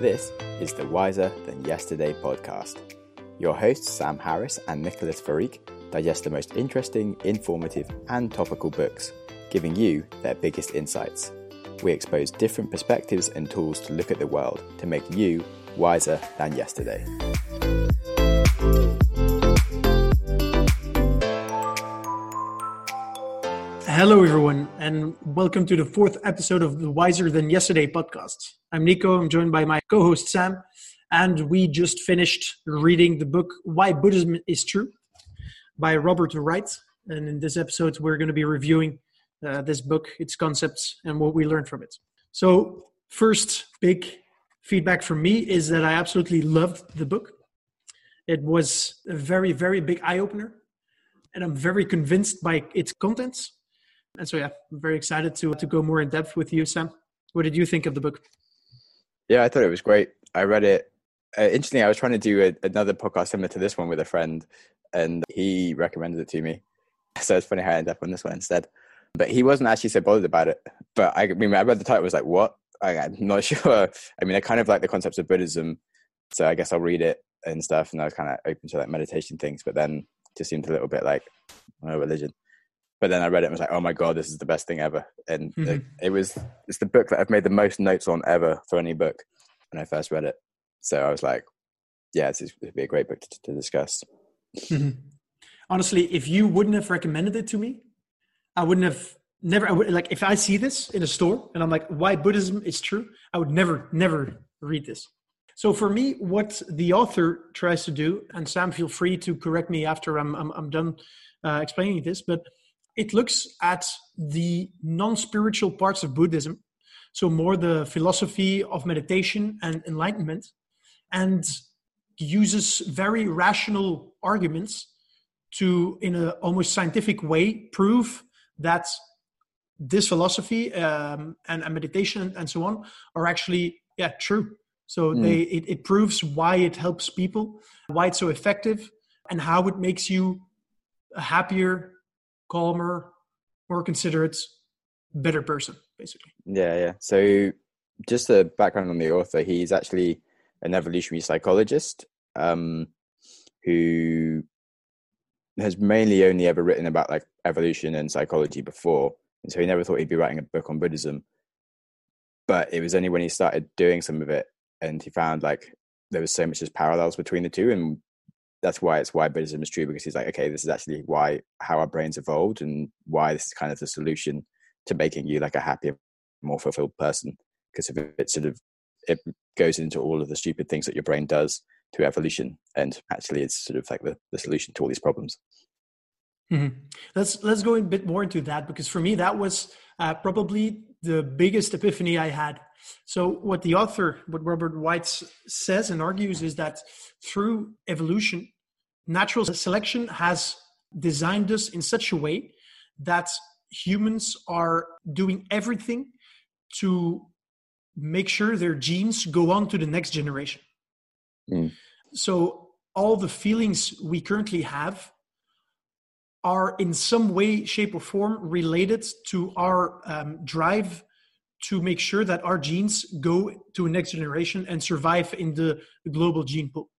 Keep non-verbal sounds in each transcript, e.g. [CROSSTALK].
This is the Wiser Than Yesterday podcast. Your hosts, Sam Harris and Nicholas Farik, digest the most interesting, informative, and topical books, giving you their biggest insights. We expose different perspectives and tools to look at the world to make you wiser than yesterday. Hello, everyone, and welcome to the fourth episode of the Wiser Than Yesterday podcast. I'm Nico. I'm joined by my co host, Sam, and we just finished reading the book Why Buddhism is True by Robert Wright. And in this episode, we're going to be reviewing uh, this book, its concepts, and what we learned from it. So, first big feedback from me is that I absolutely loved the book. It was a very, very big eye opener, and I'm very convinced by its contents. And so, yeah, I'm very excited to to go more in depth with you, Sam. What did you think of the book? Yeah, I thought it was great. I read it. Uh, interestingly, I was trying to do a, another podcast similar to this one with a friend, and he recommended it to me. [LAUGHS] So it's funny how I ended up on this one instead. But he wasn't actually so bothered about it. But I, I mean, I read the title, was like, what? I, I'm not [LAUGHS] sure. I mean, I kind of like the concepts of Buddhism, so I guess I'll read it and stuff. And I was kind of open to like meditation things, but then just seemed a little bit like no religion. But then I read it and was like, oh my god, this is the best thing ever. And Mhm. it, it was it's the book that I've made the most notes on ever for any book when I first read it. So I was like, yeah, this it'd be a great book to, to discuss. Mhm. Honestly, if you wouldn't have recommended it to me, I wouldn't have never. I would like if I see this in a store and I'm like, "Why Buddhism is true," I would never, never read this. So for me, what the author tries to do, and Sam, feel free to correct me after I'm I'm, I'm done uh, explaining this, but it looks at the non-spiritual parts of Buddhism, so more the philosophy of meditation and enlightenment, and uses very rational arguments to, in a almost scientific way, prove that this philosophy um, and, and meditation and so on are actually yeah true. So Mm. they it, it proves why it helps people, why it's so effective, and how it makes you a happier, calmer, more considerate, better person, basically. Yeah, yeah. So just the background on the author, he's actually an evolutionary psychologist um, who has mainly only ever written about like evolution and psychology before. And so he never thought he'd be writing a book on Buddhism. But it was only when he started doing some of it and he found like there was so much just parallels between the two and that's why it's why Buddhism is true because he's like, okay, this is actually why how our brains evolved and why this is kind of the solution to making you like a happier, more fulfilled person. Because if it sort of it goes into all of the stupid things that your brain does to evolution, and actually it's sort of like the, the solution to all these problems. Mhm. Let's let's go a bit more into that because for me that was uh, probably the biggest epiphany I had. So what the author, what Robert Wright says and argues, is that through evolution, natural selection has designed us in such a way that humans are doing everything to make sure their genes go on to the next generation. Mm. So all the feelings we currently have are in some way, shape, or form related to our um, drive to make sure that our genes go to a next generation and survive in the global gene pool.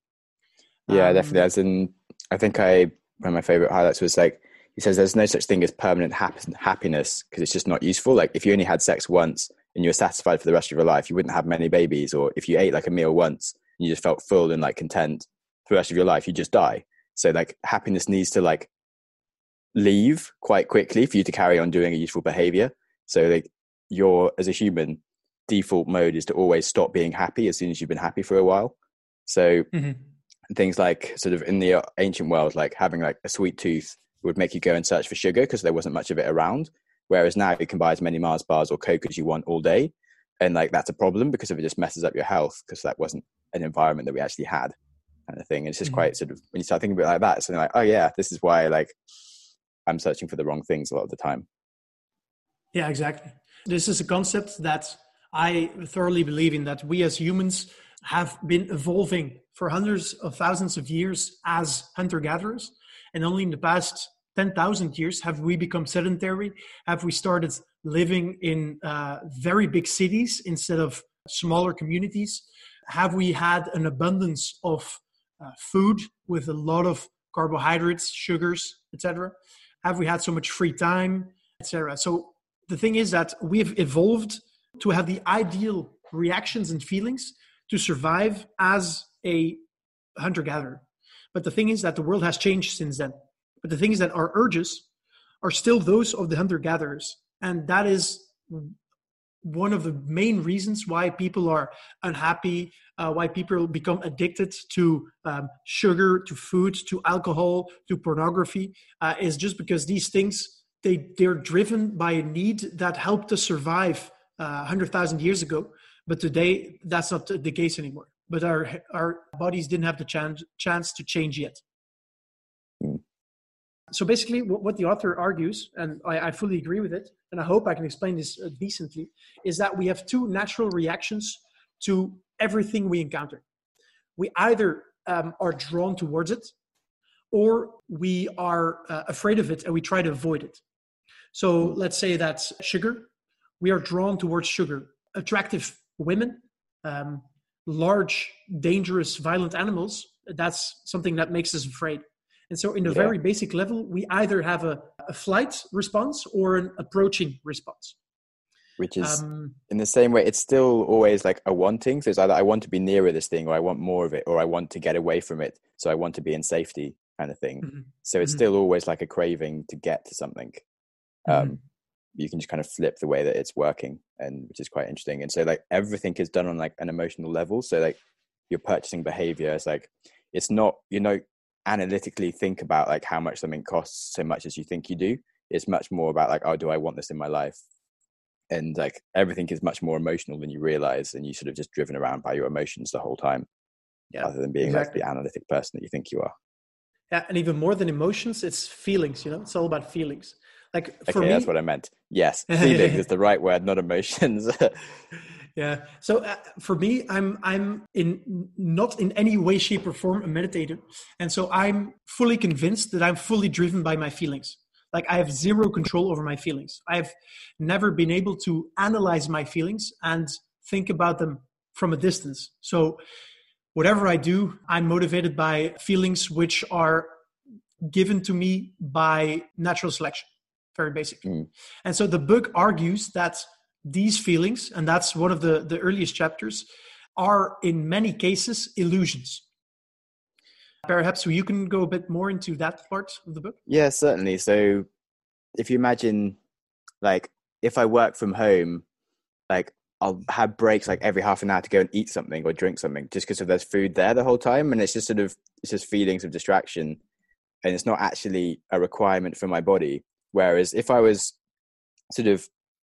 Yeah, Um, definitely. As in, I think I one of my favorite highlights was like he says there's no such thing as permanent hap- happiness because it's just not useful. Like if you only had sex once and you were satisfied for the rest of your life, you wouldn't have many babies. Or if you ate like a meal once and you just felt full and like content for the rest of your life, you just die. So like happiness needs to like leave quite quickly for you to carry on doing a useful behavior. So like your as a human default mode is to always stop being happy as soon as you've been happy for a while. So Mhm. Things like sort of in the ancient world, like having like a sweet tooth would make you go and search for sugar because there wasn't much of it around. Whereas now you can buy as many Mars bars or Coke as you want all day. And like that's a problem because if it just messes up your health because that wasn't an environment that we actually had kind of thing. And it's just Mhm. quite sort of when you start thinking about it like that, it's something like, oh yeah, this is why like I'm searching for the wrong things a lot of the time. Yeah, exactly. This is a concept that I thoroughly believe in that we as humans have been evolving for hundreds of thousands of years as hunter gatherers. And only in the past 10,000 years have we become sedentary, have we started living in uh, very big cities instead of smaller communities. have we had an abundance of uh, food with a lot of carbohydrates, sugars, etc.? Have we had so much free time, etc.? So the thing is that we've evolved to have the ideal reactions and feelings to survive as a hunter gatherer. But the thing is that the world has changed since then. But the thing is that our urges are still those of the hunter gatherers. And that is one of the main reasons why people are unhappy, uh, why people become addicted to um, sugar, to food, to alcohol, to pornography, uh, is just because these things they they're driven by a need that helped us survive uh, hundred thousand years ago, but today that's not the case anymore. But our our bodies didn't have the chance chance to change yet. Mm. So basically, what the author argues, and I, I fully agree with it, and I hope I can explain this uh, decently, is that we have two natural reactions to everything we encounter. We either um, are drawn towards it, or we are uh, afraid of it and we try to avoid it. So let's say that's sugar. We are drawn towards sugar. Attractive women, um, large, dangerous, violent animals. That's something that makes us afraid. And so, in a yeah. very basic level, we either have a, a, flight response or an approaching response. Which is um, in the same way, it's still always like a wanting. So it's either I want to be nearer this thing, or I want more of it, or I want to get away from it. So I want to be in safety, kind of thing. Mm-hmm. So it's mm-hmm. still always like a craving to get to something. Um, mm-hmm. You can just kind of flip the way that it's working, and which is quite interesting. And so, like everything is done on like an emotional level. So like your purchasing behavior is like it's not you know analytically think about like how much something costs so much as you think you do it's much more about like oh do i want this in my life and like everything is much more emotional than you realize and you sort of just driven around by your emotions the whole time yeah, rather than being exactly. like the analytic person that you think you are yeah and even more than emotions it's feelings you know it's all about feelings like for okay, me, that's what i meant. Yes [LAUGHS] feelings is the right word not emotions. [LAUGHS] Yeah. So uh, for me i'm i'm in not in any way shape or form a meditator. And so i'm fully convinced that i'm fully driven by my feelings. Like i have zero control over my feelings. I've never been able to analyze my feelings and think about them from a distance. So whatever i do i'm motivated by feelings which are given to me by natural selection very basic mm. and so the book argues that these feelings, and that's one of the, the earliest chapters, are in many cases illusions. Perhaps you can go a bit more into that part of the book? Yeah, certainly. So if you imagine, like, if I work from home, like, I'll have breaks like every half an hour to go and eat something or drink something just because there's food there the whole time. And it's just sort of, it's just feelings of distraction. And it's not actually a requirement for my body. Whereas if I was sort of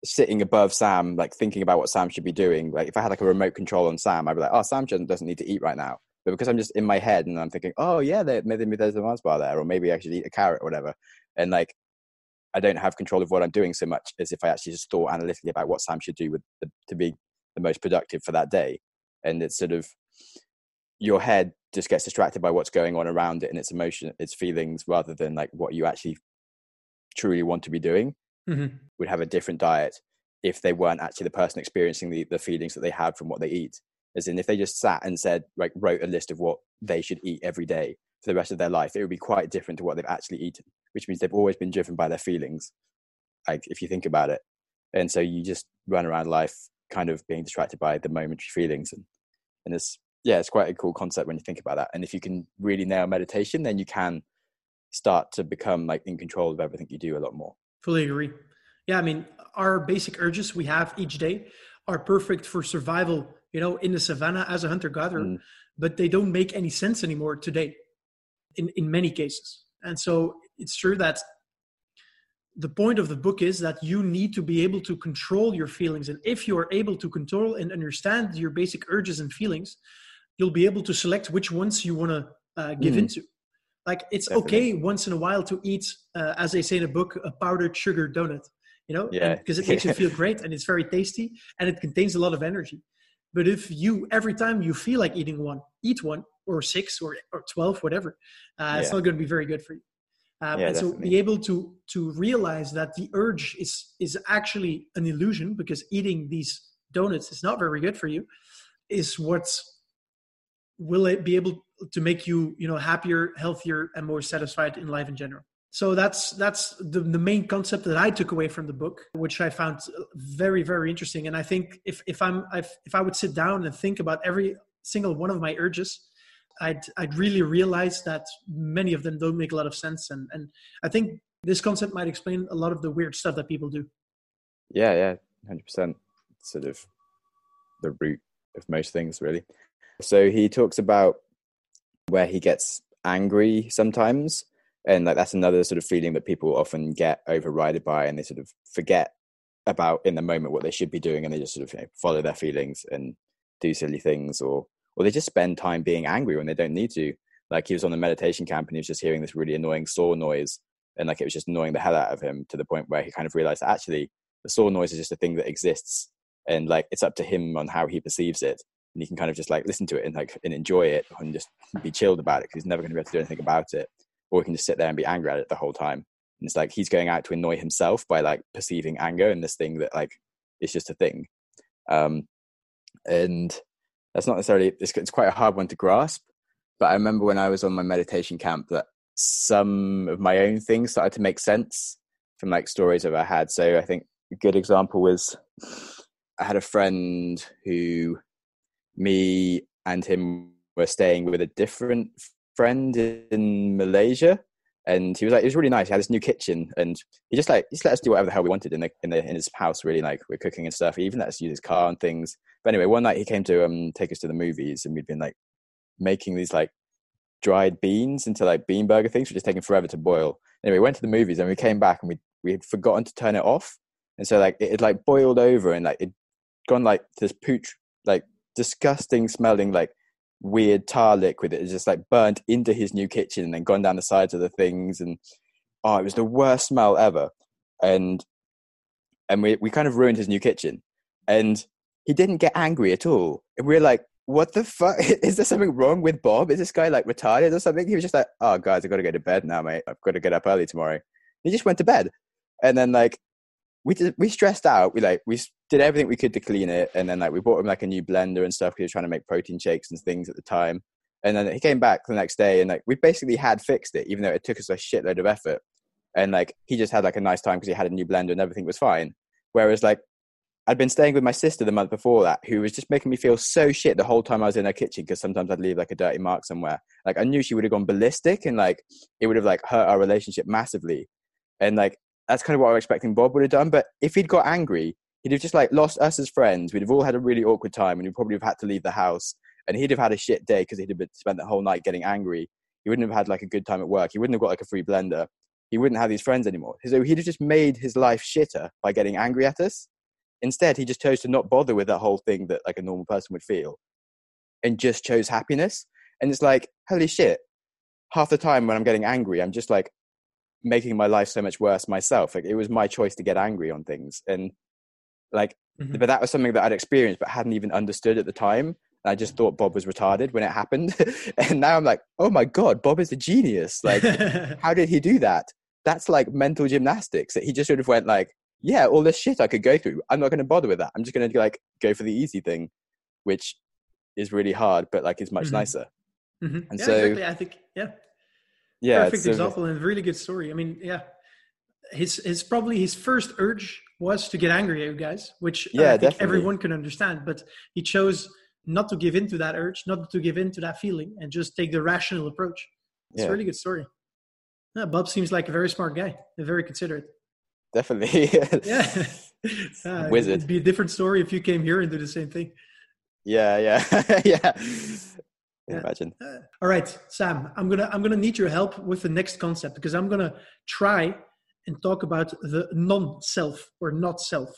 sitting above Sam, like thinking about what Sam should be doing. Like if I had like a remote control on Sam, I'd be like, oh, Sam doesn't need to eat right now. But because I'm just in my head and I'm thinking, oh yeah, maybe there's a Mars bar there, or maybe I should eat a carrot or whatever. And like, I don't have control of what I'm doing so much as if I actually just thought analytically about what Sam should do with the, to be the most productive for that day. And it's sort of your head just gets distracted by what's going on around it and its emotion, its feelings, rather than like what you actually truly want to be doing mm-hmm. would have a different diet if they weren't actually the person experiencing the, the feelings that they have from what they eat. As in, if they just sat and said, like, wrote a list of what they should eat every day for the rest of their life, it would be quite different to what they've actually eaten, which means they've always been driven by their feelings, like, if you think about it. And so you just run around life kind of being distracted by the momentary feelings. And, and it's, yeah, it's quite a cool concept when you think about that. And if you can really nail meditation, then you can start to become like in control of everything you do a lot more. Fully agree. Yeah, I mean, our basic urges we have each day are perfect for survival, you know, in the savannah as a hunter gatherer, mm. but they don't make any sense anymore today in, in many cases. And so it's true that the point of the book is that you need to be able to control your feelings. And if you are able to control and understand your basic urges and feelings, you'll be able to select which ones you want to uh, give mm. into. Like it's Definitely. okay once in a while to eat, uh, as they say in a book, a powdered sugar donut. You know, yeah, because it makes you feel [LAUGHS] great and it's very tasty and it contains a lot of energy. But if you every time you feel like eating one, eat one or six or, or twelve, whatever, uh, yeah. it's not going to be very good for you. Um, yeah, and so definitely. be able to to realize that the urge is is actually an illusion because eating these donuts is not very good for you is what will it be able to make you you know happier healthier and more satisfied in life in general. So that's that's the, the main concept that i took away from the book which i found uh, very very interesting. And i think if if i'm if, if i would sit down and think about every single one of my urges i'd i'd really realize that many of them don't make a lot of sense. And and i think this concept might explain a lot of the weird stuff that people do. Yeah yeah 100% sort of the root of most things really. So he talks about where he gets angry sometimes. And like that's another sort of feeling that people often get overridden by and they sort of forget about in the moment what they should be doing and they just sort of you know, follow their feelings and do silly things or or they just spend time being angry when they don't need to. Like he was on the meditation camp and he was just hearing this really annoying saw noise and like it was just annoying the hell out of him to the point where he kind of realized that actually the saw noise is just a thing that exists and like it's up to him on how he perceives it and you can kind of just like listen to it and like and enjoy it and just be chilled about it because he's never going to be able to do anything about it. Or he can just sit there and be angry at it the whole time. And it's like he's going out to annoy himself by like perceiving anger and this thing that like is just a thing. Um and that's not necessarily it's, it's quite a hard one to grasp but i remember when i was on my meditation camp that some of my own things started to make sense from like stories that i had. So i think a good example was i had a friend who me and him were staying with a different friend in Malaysia, and he was like, it was really nice. He had this new kitchen, and he just like just let us do whatever the hell we wanted in the in the in his house. Really, like we're cooking and stuff. He even let us use his car and things. But anyway, one night he came to um take us to the movies, and we'd been like making these like dried beans into like bean burger things, which just taking forever to boil. Anyway, we went to the movies, and we came back, and we we had forgotten to turn it off, and so like it had like boiled over, and like it gone like this pooch like disgusting smelling like weird tar liquid that just like burnt into his new kitchen and then gone down the sides of the things and oh it was the worst smell ever. And and we we kind of ruined his new kitchen. And he didn't get angry at all. And we are like what the fuck? [LAUGHS] Is there something wrong with bob? Is this guy like retarded or something? He was just like oh guys i gotta go to bed now mate. I've got to get up early tomorrow. He just went to bed. And then like we we stressed out. We like we did everything we could to clean it, and then like we bought him like a new blender and stuff. Because We were trying to make protein shakes and things at the time. And then he came back the next day, and like we basically had fixed it, even though it took us a shitload of effort. And like he just had like a nice time because he had a new blender and everything was fine. Whereas like I'd been staying with my sister the month before that, who was just making me feel so shit the whole time I was in her kitchen because sometimes I'd leave like a dirty mark somewhere. Like I knew she would have gone ballistic and like it would have like hurt our relationship massively. And like that's kind of what I was expecting Bob would have done. But if he'd got angry, he'd have just like lost us as friends. We'd have all had a really awkward time, and we'd probably have had to leave the house. And he'd have had a shit day because he'd have spent the whole night getting angry. He wouldn't have had like a good time at work. He wouldn't have got like a free blender. He wouldn't have these friends anymore. So he'd have just made his life shitter by getting angry at us. Instead, he just chose to not bother with that whole thing that like a normal person would feel, and just chose happiness. And it's like, holy shit! Half the time when I'm getting angry, I'm just like, making my life so much worse myself. Like it was my choice to get angry on things, and like, mm-hmm. but that was something that I'd experienced but hadn't even understood at the time. I just thought Bob was retarded when it happened, [LAUGHS] and now I'm like, oh my god, Bob is a genius! Like, [LAUGHS] how did he do that? That's like mental gymnastics. That he just sort of went like, yeah, all this shit I could go through. I'm not going to bother with that. I'm just going to like go for the easy thing, which is really hard, but like is much mm-hmm. nicer. Mm-hmm. And yeah, so, exactly. I think, yeah, yeah perfect example and really good story i mean yeah his his probably his first urge was to get angry at you guys which yeah, I think definitely. everyone can understand but he chose not to give in to that urge not to give in to that feeling and just take the rational approach. It's yeah. a really good story. Yeah, bob seems like a very smart guy and very considerate. Definitely. [LAUGHS] Yeah. [LAUGHS] Uh, wizard. it'd be a different story if you came here and do the same thing. Yeah yeah. [LAUGHS] Yeah. Yeah. imagine. Uh, all right, Sam, I'm gonna I'm gonna need your help with the next concept because I'm gonna try and talk about the non-self or not self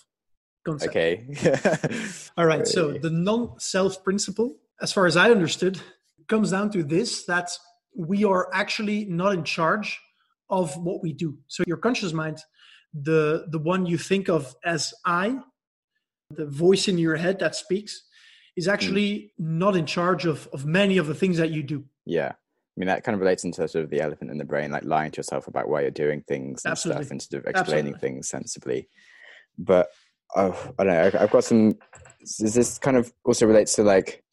concept. Okay. [LAUGHS] all right. So the non-self principle, as far as I understood, comes down to this: that we are actually not in charge of what we do. So your conscious mind, the the one you think of as I, the voice in your head that speaks is actually mm. not in charge of of many of the things that you do. Yeah. I mean, that kind of relates into sort of the elephant in the brain, like lying to yourself about why you're doing things and Absolutely. stuff instead of explaining Absolutely. things sensibly. But oh, I don't know. I've got some. Is this kind of also relates to like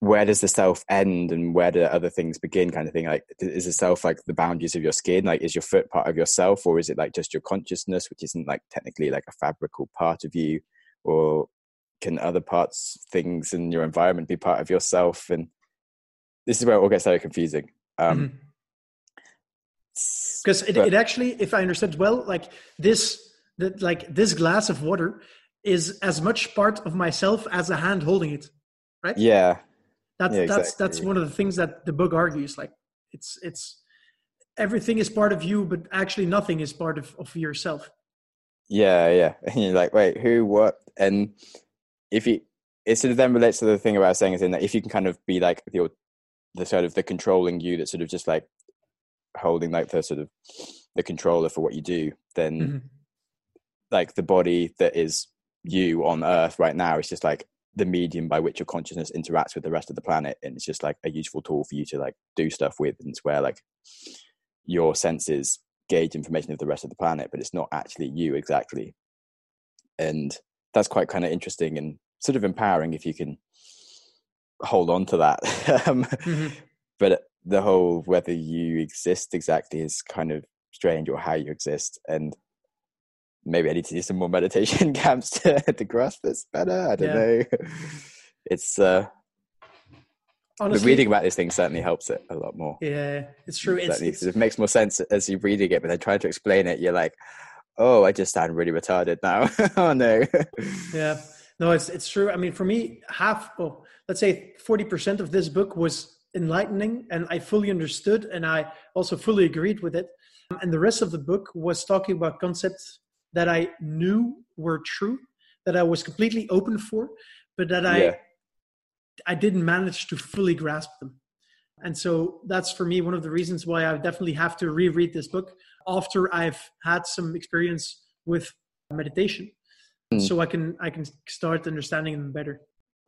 where does the self end and where do other things begin kind of thing like is the self like the boundaries of your skin like is your foot part of yourself or is it like just your consciousness which isn't like technically like a fabrical part of you or can other parts things in your environment be part of yourself and this is where it all gets very confusing. Um mm-hmm. because it, it actually if i understand well like this that like this glass of water is as much part of myself as a hand holding it right? Yeah. That's yeah, exactly. that's that's one of the things that the book argues like it's it's everything is part of you but actually nothing is part of, of yourself. Yeah yeah. And [LAUGHS] you're like wait who what? And if you it sort of then relates to the thing about saying is in that if you can kind of be like the the sort of the controlling you that sort of just like holding like the sort of the controller for what you do, then mm-hmm. like the body that is you on Earth right now is just like the medium by which your consciousness interacts with the rest of the planet, and it's just like a useful tool for you to like do stuff with, and it's where like your senses gauge information of the rest of the planet, but it's not actually you exactly. And that's quite kind of interesting and sort of empowering if you can hold on to that. [LAUGHS] um, mm-hmm. But the whole whether you exist exactly is kind of strange or how you exist and maybe i need to do some more [LAUGHS] meditation camps to, to grasp this better i don't yeah. know [LAUGHS] it's uh Honestly, reading about this thing certainly helps it a lot more yeah it's true it's, it's, it makes more sense as you're reading it but then trying to explain it you're like oh i just sound really retarded now oh no yeah no it's it's true i mean for me half well, let's say 40% of this book was enlightening and I fully understood and I also fully agreed with it. Um, and the rest of the book was talking about concepts that I knew were true, that I was completely open for, but that I yeah. I didn't manage to fully grasp them. And so that's for me one of the reasons why I definitely have to reread this book after I've had some experience with meditation. Mm. So I can I can start understanding them better.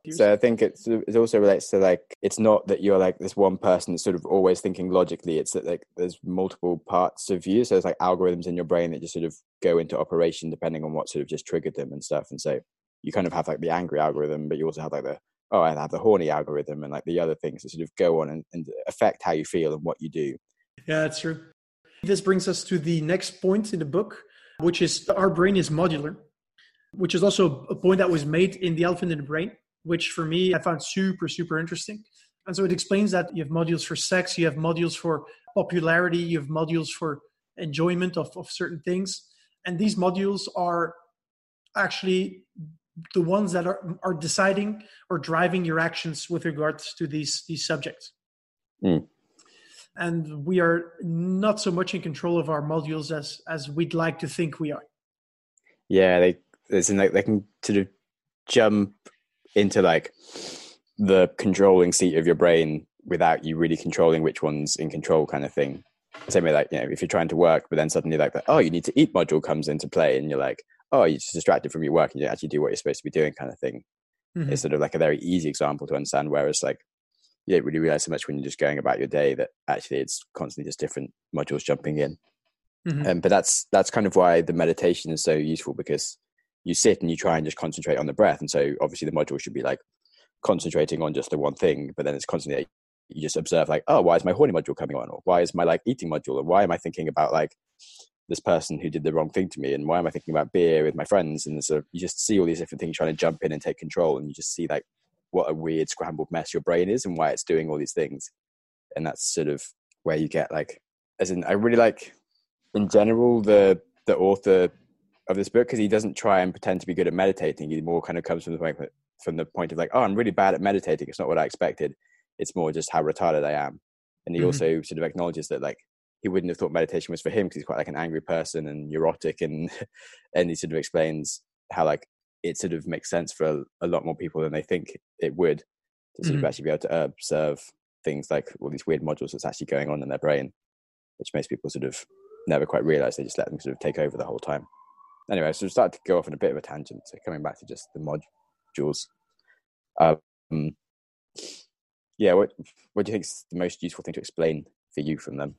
So I think it's it also relates to like it's not that you're like this one person that's sort of always thinking logically. It's that like there's multiple parts of you. So there's like algorithms in your brain that just sort of go into operation depending on what sort of just triggered them and stuff. And so you kind of have like the angry algorithm, but you also have like the oh I have the horny algorithm and like the other things that sort of go on and, and affect how you feel and what you do. Yeah, that's true. This brings us to the next point in the book, which is our brain is modular, which is also a point that was made in the elephant in the brain which for me I found super, super interesting. And so it explains that you have modules for sex, you have modules for popularity, you have modules for enjoyment of, of certain things. And these modules are actually the ones that are, are deciding or driving your actions with regards to these, these subjects. Mm. And we are not so much in control of our modules as, as we'd like to think we are. Yeah, they, like they can sort of jump into like the controlling seat of your brain without you really controlling which one's in control kind of thing same way like you know if you're trying to work but then suddenly like the, oh you need to eat module comes into play and you're like oh you're just distracted from your work and you actually do what you're supposed to be doing kind of thing mm-hmm. it's sort of like a very easy example to understand whereas like you don't really realize so much when you're just going about your day that actually it's constantly just different modules jumping in mm-hmm. um, but that's that's kind of why the meditation is so useful because you sit and you try and just concentrate on the breath. And so obviously the module should be like concentrating on just the one thing, but then it's constantly you just observe like, oh, why is my horny module coming on? Or why is my like eating module? Or why am I thinking about like this person who did the wrong thing to me? And why am I thinking about beer with my friends? And sort of you just see all these different things trying to jump in and take control, and you just see like what a weird scrambled mess your brain is and why it's doing all these things. And that's sort of where you get like, as in, I really like in general the the author of this book because he doesn't try and pretend to be good at meditating. He more kind of comes from the point from the point of like, oh, I'm really bad at meditating. It's not what I expected. It's more just how retarded I am. And he mm-hmm. also sort of acknowledges that like he wouldn't have thought meditation was for him because he's quite like an angry person and neurotic and [LAUGHS] and he sort of explains how like it sort of makes sense for a, a lot more people than they think it would to sort mm-hmm. of actually be able to observe things like all these weird modules that's actually going on in their brain, which most people sort of never quite realize. They just let them sort of take over the whole time anyway, so we started to go off on a bit of a tangent. So coming back to just the modules. Um, yeah, what what do you think is the most useful thing to explain for you from them?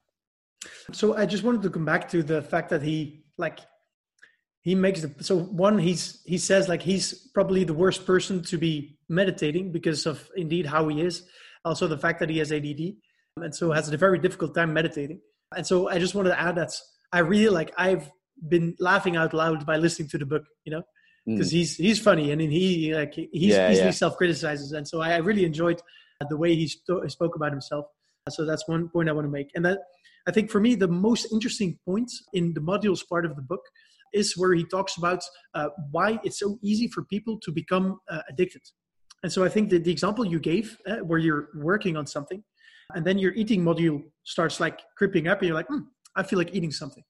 So I just wanted to come back to the fact that he like he makes the so one he's he says like he's probably the worst person to be meditating because of indeed how he is also the fact that he has add and so has a very difficult time meditating and so i just wanted to add that i really like i've been laughing out loud by listening to the book you know because mm. he's he's funny and he like he's yeah, easily yeah. self-criticizes and so I, I really enjoyed the way he st- spoke about himself so that's one point i want to make and that i think for me the most interesting point in the modules part of the book is where he talks about uh, why it's so easy for people to become uh, addicted. And so I think that the example you gave, uh, where you're working on something, and then your eating module starts like creeping up, and you're like, hmm, I feel like eating something.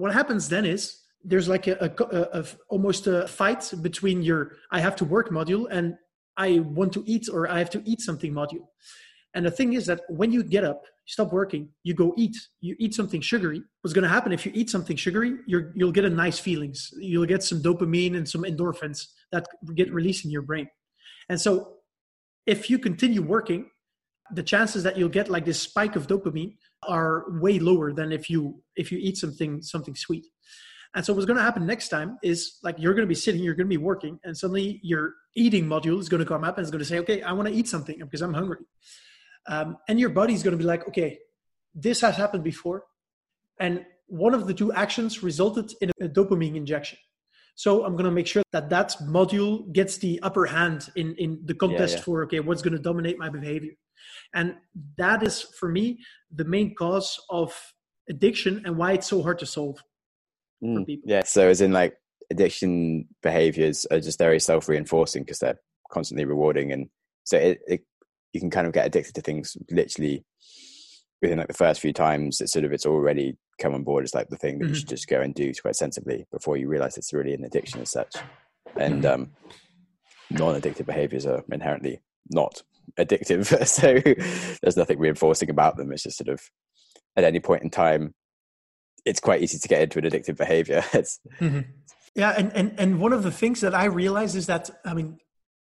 What happens then is there's like a, a, a, a almost a fight between your I have to work module and I want to eat or I have to eat something module. And the thing is that when you get up, stop working, you go eat, you eat something sugary. What's going to happen if you eat something sugary? you will get a nice feelings. You'll get some dopamine and some endorphins that get released in your brain. And so, if you continue working, the chances that you'll get like this spike of dopamine are way lower than if you if you eat something something sweet. And so what's going to happen next time is like you're going to be sitting, you're going to be working, and suddenly your eating module is going to come up and it's going to say, "Okay, I want to eat something because I'm hungry." Um, and your body's going to be like, okay, this has happened before. And one of the two actions resulted in a dopamine injection. So I'm going to make sure that that module gets the upper hand in, in the contest yeah, yeah. for, okay, what's going to dominate my behavior. And that is, for me, the main cause of addiction and why it's so hard to solve mm, for people. Yeah. So, as in, like, addiction behaviors are just very self reinforcing because they're constantly rewarding. And so it, it you can kind of get addicted to things literally within like the first few times it's sort of it's already come on board as like the thing that mm-hmm. you should just go and do quite sensibly before you realize it's really an addiction as such and mm-hmm. um non-addictive behaviors are inherently not addictive [LAUGHS] so there's nothing reinforcing about them it's just sort of at any point in time it's quite easy to get into an addictive behavior [LAUGHS] it's mm-hmm. yeah and, and and one of the things that i realize is that i mean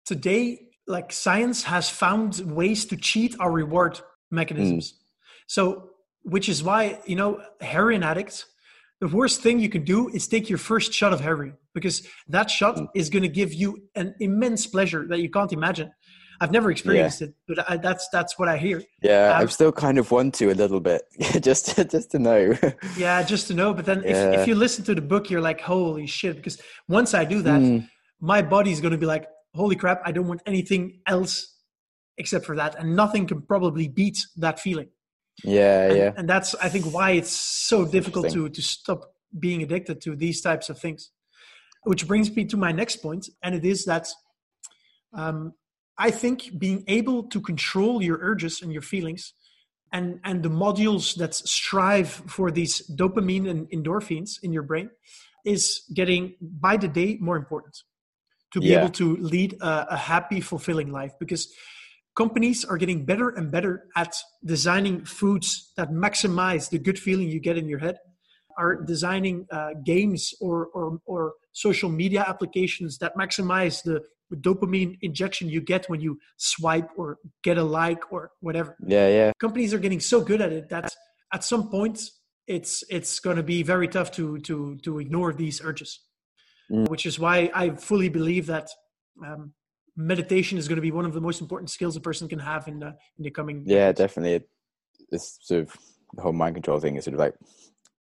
today like science has found ways to cheat our reward mechanisms. Mm. So, which is why, you know, heroin addicts, the worst thing you can do is take your first shot of heroin because that shot mm. is going to give you an immense pleasure that you can't imagine. I've never experienced yeah. it, but I, that's that's what I hear. Yeah, um, I still kind of want to a little bit, [LAUGHS] just to, just to know. yeah, just to know. But then, yeah. if if you listen to the book, you're like, holy shit! Because once I do that, mm. my body's going to be like, holy crap, I don't want anything else except for that. And nothing can probably beat that feeling. Yeah, and, yeah. And that's, I think, why it's so that's difficult to, to stop being addicted to these types of things. Which brings me to my next point, and it is that um, I think being able to control your urges and your feelings and, and the modules that strive for these dopamine and endorphins in your brain is getting by the day more important to be yeah. able to lead a, a happy, fulfilling life because companies are getting better and better at designing foods that maximize the good feeling you get in your head are designing uh, games or, or, or social media applications that maximize the dopamine injection you get when you swipe or get a like or whatever yeah yeah companies are getting so good at it that at some point it's it's going to be very tough to to to ignore these urges mm. which is why I fully believe that um, meditation is going to be one of the most important skills a person can have in the in the coming. Yeah, years. definitely. This sort of the whole mind control thing is sort of like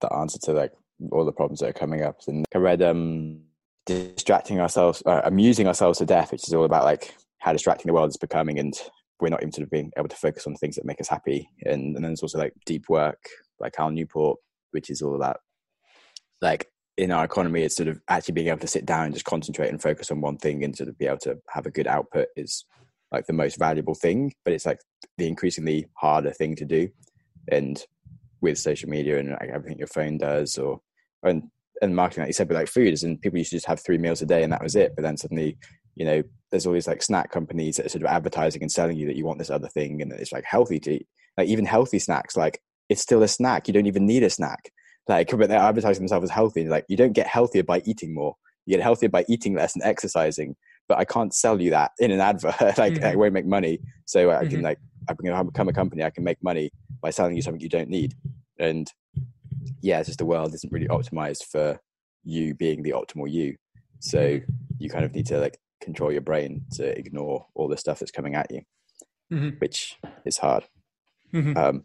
the answer to like all the problems that are coming up. And I read um, distracting ourselves, uh, amusing ourselves to death, which is all about like how distracting the world is becoming, and we're not even sort of being able to focus on things that make us happy. And, and then there's also like deep work, like Cal Newport, which is all about like in our economy, it's sort of actually being able to sit down and just concentrate and focus on one thing and sort of be able to have a good output is like the most valuable thing. But it's like the increasingly harder thing to do. And with social media and like everything your phone does, or and and marketing, like you said, but like food is, and people used to just have three meals a day and that was it. But then suddenly, you know, there's all these like snack companies that are sort of advertising and selling you that you want this other thing and that it's like healthy to eat. Like even healthy snacks, like it's still a snack. You don't even need a snack like but they're advertising themselves as healthy like you don't get healthier by eating more you get healthier by eating less and exercising but i can't sell you that in an advert [LAUGHS] like mm-hmm. i won't make money so i can mm-hmm. like i can become a company i can make money by selling you something you don't need and yeah it's just the world isn't really optimized for you being the optimal you. So Mm-hmm. you kind of need to like control your brain to ignore all the stuff that's coming at you, Mhm. which is hard. Mhm. Um,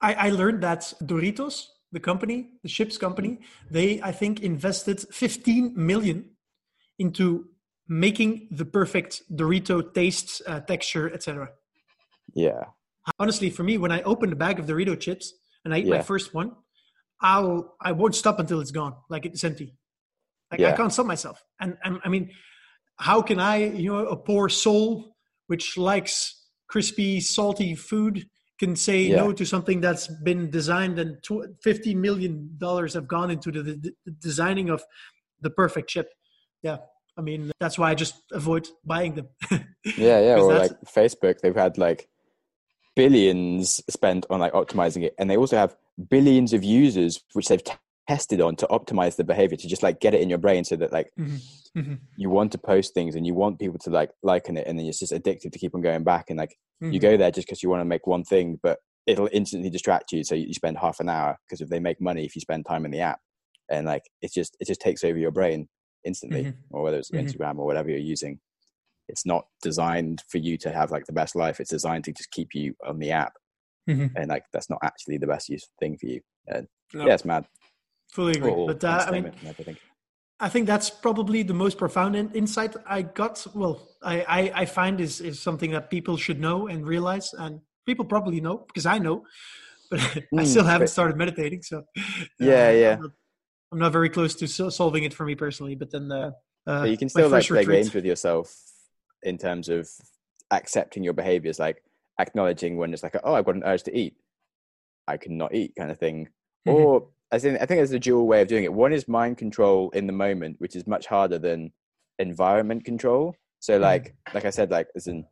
I, I learned that Doritos, the company, the chips company, they I think invested 15 million into making the perfect Dorito taste, uh, texture, etc. yeah, Honestly, for me, when I open the bag of Dorito chips and I eat my first one, I'll I won't stop until it's gone, like it's empty. Like I can't stop myself. And, and I mean, how can I, you know, a poor soul which likes crispy, salty food can say Yeah. no to something that's been designed and tw- 50 million dollars have gone into the, the, the designing of the perfect chip. Yeah. I mean, that's why I just avoid buying them. [LAUGHS] yeah, yeah, Or like Facebook, they've had like billions spent on like optimizing it, and they also have billions of users which they've t- tested on to optimize the behavior to just like get it in your brain so that like Mhm. Mhm. you want to post things and you want people to like like on it and then it's just addictive to keep on going back and like you Mhm. go there just because you want to make one thing but it'll instantly distract you so you spend half an hour because if they make money if you spend time in the app and like it's just it just takes over your brain instantly Mhm. or whether it's Mhm. instagram or whatever you're using it's not designed for you to have like the best life it's designed to just keep you on the app Mhm. and like that's not actually the best use thing for you and No. yeah it's mad Fully agree. All But uh, I mean, everything. I think that's probably the most profound in- insight I got. Well, I, I, I find is, is something that people should know and realize, and people probably know because I know, but [LAUGHS] I Mm, still haven't started meditating. So Yeah, yeah. I'm not, I'm not very close to solving it for me personally. But then, uh, uh, but you can still like play retreat- games with yourself in terms of accepting your behaviors like acknowledging when it's like oh i've got an urge to eat. I cannot eat kind of thing. Mhm. or I think, I think there's a dual way of doing it. One is mind control in the moment which is much harder than environment control. So like like i said like as in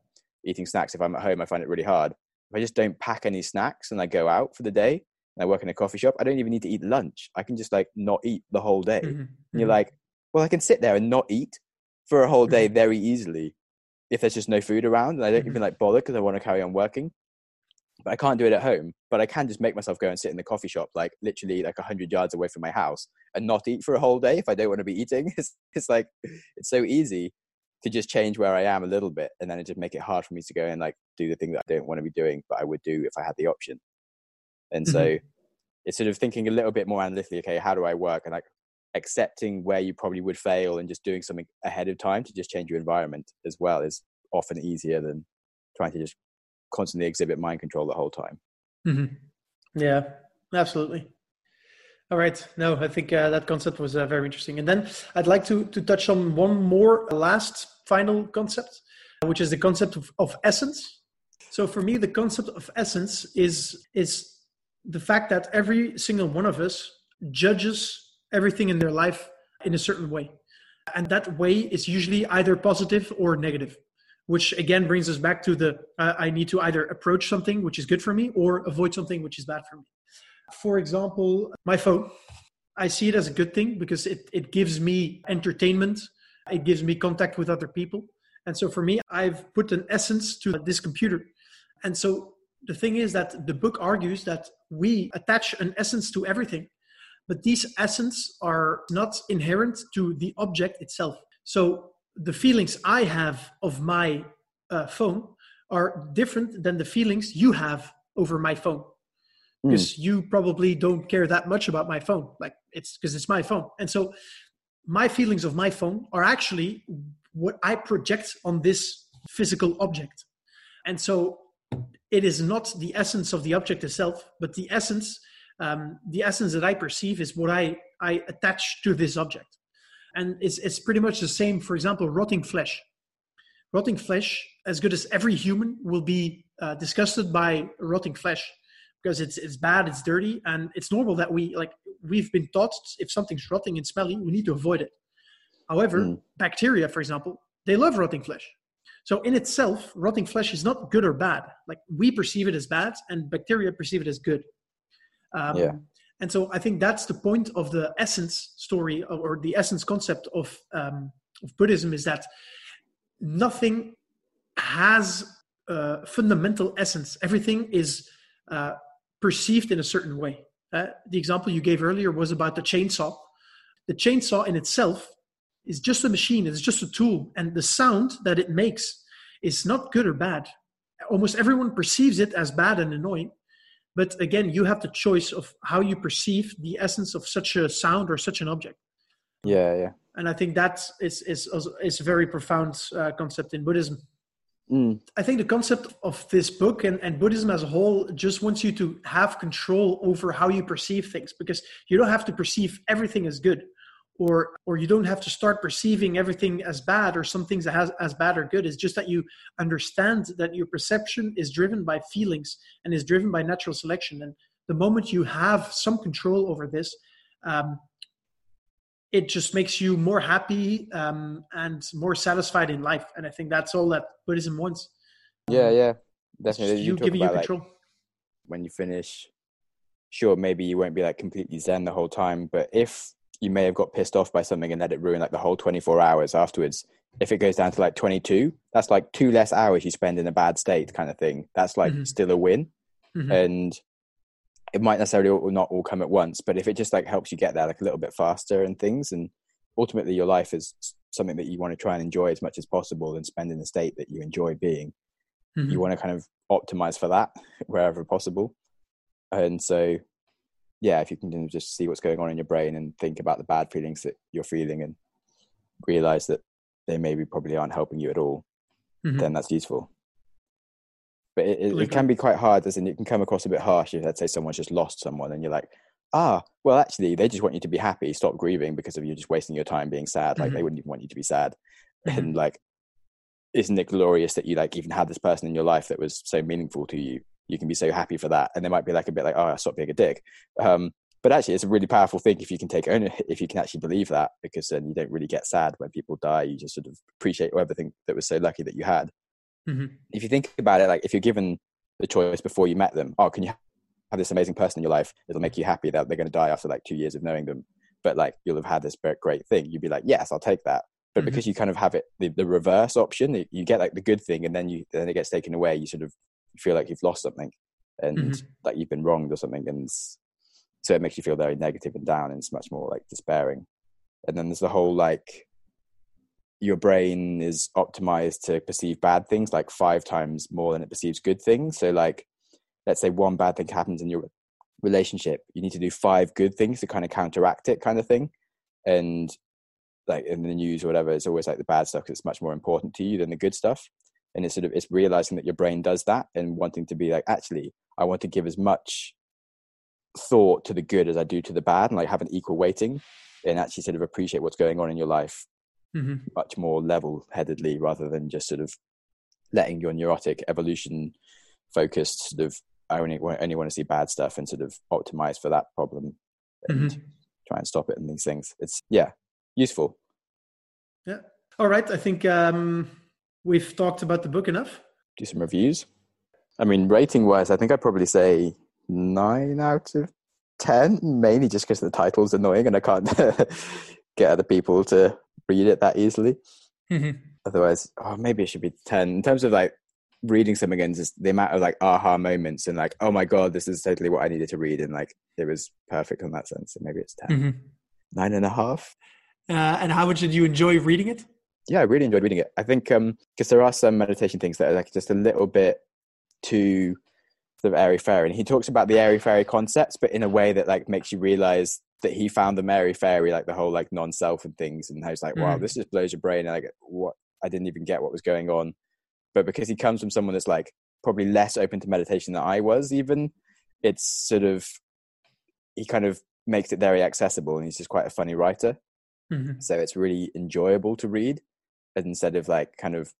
eating snacks if i'm at home i find it really hard. If i just don't pack any snacks and i go out for the day and i work in a coffee shop i don't even need to eat lunch. I can just like not eat the whole day. Mhm. and you're Mhm. like, well, I can sit there and not eat for a whole day very easily if there's just no food around and I don't even mm-hmm. like bother because I want to carry on working. But I can't do it at home. But I can just make myself go and sit in the coffee shop, like literally like 100 yards away from my house and not eat for a whole day if I don't want to be eating. [LAUGHS] It's, it's like, it's so easy to just change where I am a little bit and then it just make it hard for me to go and like do the thing that I don't want to be doing, but I would do if I had the option. And so mm-hmm. it's sort of thinking a little bit more analytically, okay, how do I work? And like accepting where you probably would fail and just doing something ahead of time to just change your environment as well is often easier than trying to just constantly exhibit mind control the whole time. Mhm. Yeah, absolutely. All right. No, I think uh, that concept was uh, very interesting. And then I'd like to to touch on one more last final concept, which is the concept of, of essence. So for me, the concept of essence is is the fact that every single one of us judges everything in their life in a certain way, and that way is usually either positive or negative which again brings us back to the uh, I need to either approach something which is good for me or avoid something which is bad for me. For example, my phone, I see it as a good thing because it, it gives me entertainment, it gives me contact with other people. And so for me, I've put an essence to this computer. And so the thing is that the book argues that we attach an essence to everything, but these essence are not inherent to the object itself. So the feelings I have of my uh, phone are different than the feelings you have over my phone. Because you probably don't care that much about my phone. Like it's because it's my phone. And so my feelings of my phone are actually what I project on this physical object. And so it is not the essence of the object itself, but the essence, um, the essence that I perceive is what I, I attach to this object. And it's, it's pretty much the same for example rotting flesh. Rotting flesh as good as every human will be uh, disgusted by rotting flesh because it's it's bad it's dirty and it's normal that we like we've been taught if something's rotting and smelly we need to avoid it. However Mm. bacteria for example they love rotting flesh. So in itself rotting flesh is not good or bad. Like we perceive it as bad and bacteria perceive it as good um, Yeah. and so I think that's the point of the essence story or the essence concept of, um, of Buddhism is that nothing has a fundamental essence. Everything is uh, perceived in a certain way. Uh, the example you gave earlier was about the chainsaw. the chainsaw in itself is just a machine, it's just a tool, and the sound that it makes is not good or bad. Almost everyone perceives it as bad and annoying. But again, you have the choice of how you perceive the essence of such a sound or such an object. Yeah, yeah. And I think that is is is a very profound uh, concept in Buddhism. Mm. I think the concept of this book and, and Buddhism as a whole just wants you to have control over how you perceive things because you don't have to perceive everything as good or or you don't have to start perceiving everything as bad or some things as, as bad or good. It's just that you understand that your perception is driven by feelings and is driven by natural selection. And the moment you have some control over this um, it just makes you more happy um, and more satisfied in life. And i think that's all that buddhism wants. Yeah yeah. Definitely you, you giving you control like, when you finish sure maybe you won't be like completely zen the whole time but if you may have got pissed off by something and let it ruin like the whole 24 hours afterwards if it goes down to like 22 that's like two less hours you spend in a bad state kind of thing that's like mm-hmm. still a win mm-hmm. and it might necessarily all, not all come at once but if it just like helps you get there like a little bit faster and things and ultimately your life is something that you want to try and enjoy as much as possible and spend in a state that you enjoy being mm-hmm. you want to kind of optimize for that [LAUGHS] wherever possible and so yeah, if you can just see what's going on in your brain and think about the bad feelings that you're feeling and realize that they maybe probably aren't helping you at all, mm-hmm. then that's useful. But it, it, it, can be quite hard, as in it can come across a bit harsh if, let's say, someone's just lost someone and you're like, ah, well, actually, they just want you to be happy, stop grieving because of you just wasting your time being sad. Like, mm-hmm. they wouldn't even want you to be sad. Mm-hmm. And, like, isn't it glorious that you, like, even had this person in your life that was so meaningful to you you can be so happy for that. And they might be like a bit like oh I stopped being a dick. Um, but actually it's a really powerful thing if you can take owner if you can actually believe that because then you don't really get sad when people die. You just sort of appreciate everything that was so lucky that you had. Mm-hmm. if you think about it like if you're given the choice before you met them oh can you have this amazing person in your life? It'll make you happy that they're going to die after like two years of knowing them. But like you'll have had this great thing. You'd be like yes i'll take that. But mm-hmm. because you kind of have it the, the reverse option you get like the good thing and then you then it gets taken away. You sort of you feel like you've lost something and mm-hmm. like you've been wronged or something and so it makes you feel very negative and down and it's much more like despairing. And then there's the whole like your brain is optimized to perceive bad things like five times more than it perceives good things. So like let's say one bad thing happens in your relationship you need to do five good things to kind of counteract it kind of thing. And like in the news or whatever it's always like the bad stuff because it's much more important to you than the good stuff and it's sort of it's realizing that your brain does that and wanting to be like actually i want to give as much thought to the good as i do to the bad and like have an equal weighting and actually sort of appreciate what's going on in your life mm-hmm. much more level headedly rather than just sort of letting your neurotic evolution focused sort of I only, only want to see bad stuff and sort of optimize for that problem and mm-hmm. try and stop it and these things. It's yeah, useful. Yeah. All right. I think um we've talked about the book enough. Do some reviews. I mean, rating wise, I think I'd probably say nine out of 10, mainly just because the title's annoying and I can't [LAUGHS] get other people to read it that easily. Mm-hmm. Otherwise, oh, maybe it should be 10. In terms of like reading something and just the amount of like aha moments and like, oh my God, this is totally what I needed to read. And like, it was perfect in that sense. So maybe it's 10. Mm-hmm. Nine and a half. Uh, and how much did you enjoy reading it? Yeah, I really enjoyed reading it. I think because um, there are some meditation things that are like just a little bit too sort of airy fairy, and he talks about the airy fairy concepts, but in a way that like makes you realize that he found the airy fairy, like the whole like non-self and things, and I was like, mm. wow, this just blows your brain. And like, what? I didn't even get what was going on, but because he comes from someone that's like probably less open to meditation than I was, even it's sort of he kind of makes it very accessible, and he's just quite a funny writer. Mm-hmm. So it's really enjoyable to read instead of like kind of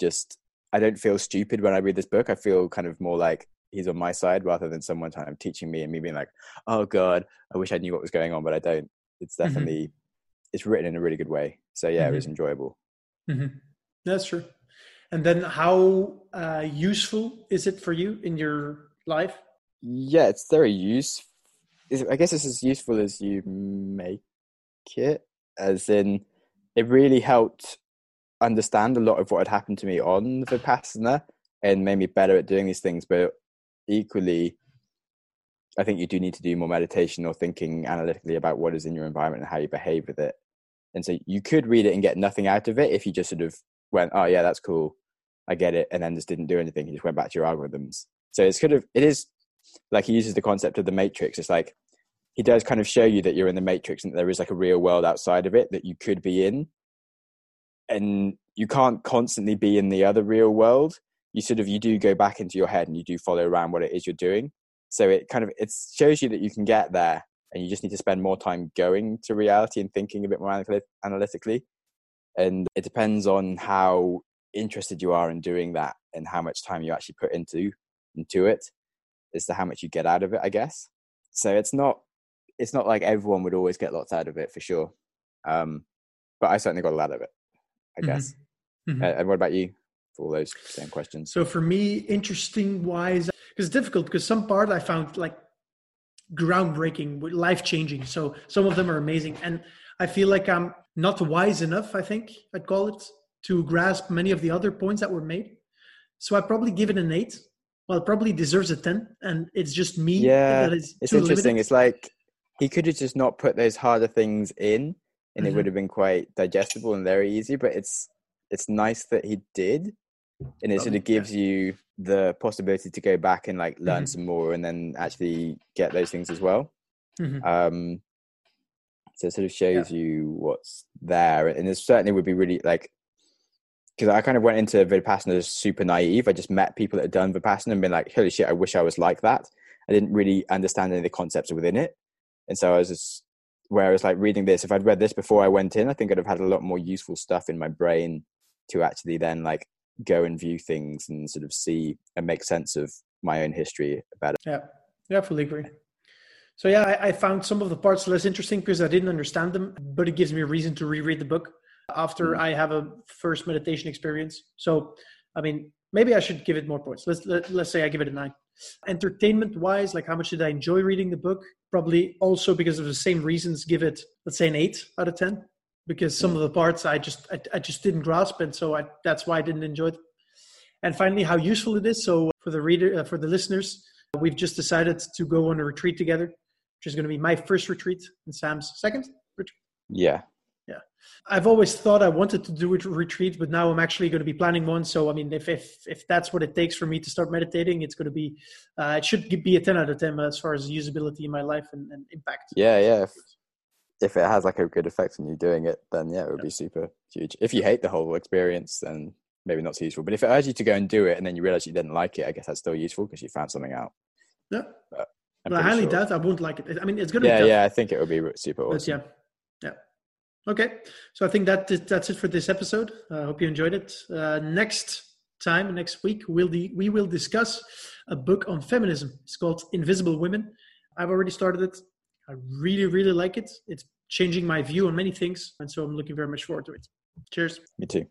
just I don't feel stupid when I read this book. I feel kind of more like he's on my side rather than someone kind of teaching me and me being like, oh god, I wish I knew what was going on, but I don't. It's mm-hmm. definitely mm-hmm. it's written in a really good way. So yeah, mm-hmm. it was enjoyable. Mm-hmm. That's true. And then how uh, useful is it for you in your life? Yeah, it's very useful. I guess it's as useful as you make it, as in it really helped understand a lot of what had happened to me on the Vipassana and made me better at doing these things. But equally, I think you do need to do more meditation or thinking analytically about what is in your environment and how you behave with it. And so you could read it and get nothing out of it if you just sort of went, "Oh yeah, that's cool, I get it," and then just didn't do anything. You just went back to your algorithms. So it's kind of it is like he uses the concept of the matrix. It's like he does kind of show you that you're in the matrix and there is like a real world outside of it that you could be in, and you can't constantly be in the other real world. You sort of you do go back into your head and you do follow around what it is you're doing. So it kind of it shows you that you can get there, and you just need to spend more time going to reality and thinking a bit more analytically. And it depends on how interested you are in doing that and how much time you actually put into into it as to how much you get out of it, I guess. So it's not it's not like everyone would always get lots out of it for sure. Um, but I certainly got a lot of it, I mm-hmm. guess. Mm-hmm. Uh, and what about you for all those same questions? So for me, interesting wise, because it's difficult because some part I found like groundbreaking, life changing. So some of them are amazing, and I feel like I'm not wise enough. I think I'd call it to grasp many of the other points that were made. So I probably give it an eight. Well, it probably deserves a ten, and it's just me. Yeah, it's interesting. Limited. It's like he could have just not put those harder things in, and mm-hmm. it would have been quite digestible and very easy. But it's it's nice that he did, and it oh, sort of gives yeah. you the possibility to go back and like learn mm-hmm. some more and then actually get those things as well mm-hmm. um so it sort of shows yeah. you what's there and it certainly would be really like because I kind of went into Vipassana super naive. I just met people that had done Vipassana and been like, holy shit, I wish I was like that. I didn't really understand any of the concepts within it. And so I was just, whereas like reading this, if I'd read this before I went in, I think I'd have had a lot more useful stuff in my brain to actually then like go and view things and sort of see and make sense of my own history about it. Yeah, yeah, I fully agree. So yeah, I, I, found some of the parts less interesting because I didn't understand them, but it gives me a reason to reread the book after mm. I have a first meditation experience. So, I mean, maybe I should give it more points. Let's let, us let us say I give it a nine. Entertainment wise, like how much did I enjoy reading the book? Probably also because of the same reasons. Give it let's say an eight out of ten because some of the parts I just I, I just didn't grasp, and so I, that's why I didn't enjoy it. And finally, how useful it is. So for the reader, uh, for the listeners, we've just decided to go on a retreat together, which is going to be my first retreat and Sam's second retreat. Yeah, yeah. I've always thought I wanted to do a retreat, but now I'm actually going to be planning one. So I mean, if if if that's what it takes for me to start meditating, it's going to be uh, it should be a ten out of ten as far as usability in my life and, and impact. Yeah, yeah if it has like a good effect on you doing it, then yeah, it would be super huge. If you hate the whole experience, then maybe not so useful. But if it urges you to go and do it and then you realize you didn't like it, I guess that's still useful because you found something out. Yeah. But well, I highly sure. doubt I won't like it. I mean, it's gonna. Yeah, yeah. I think it would be super awesome. But yeah, yeah. Okay, so I think that that's it for this episode. I uh, hope you enjoyed it. Uh, next time, next week, we'll de- we will discuss a book on feminism. It's called Invisible Women. I've already started it. I really, really like it. It's changing my view on many things. And so I'm looking very much forward to it. Cheers. Me too.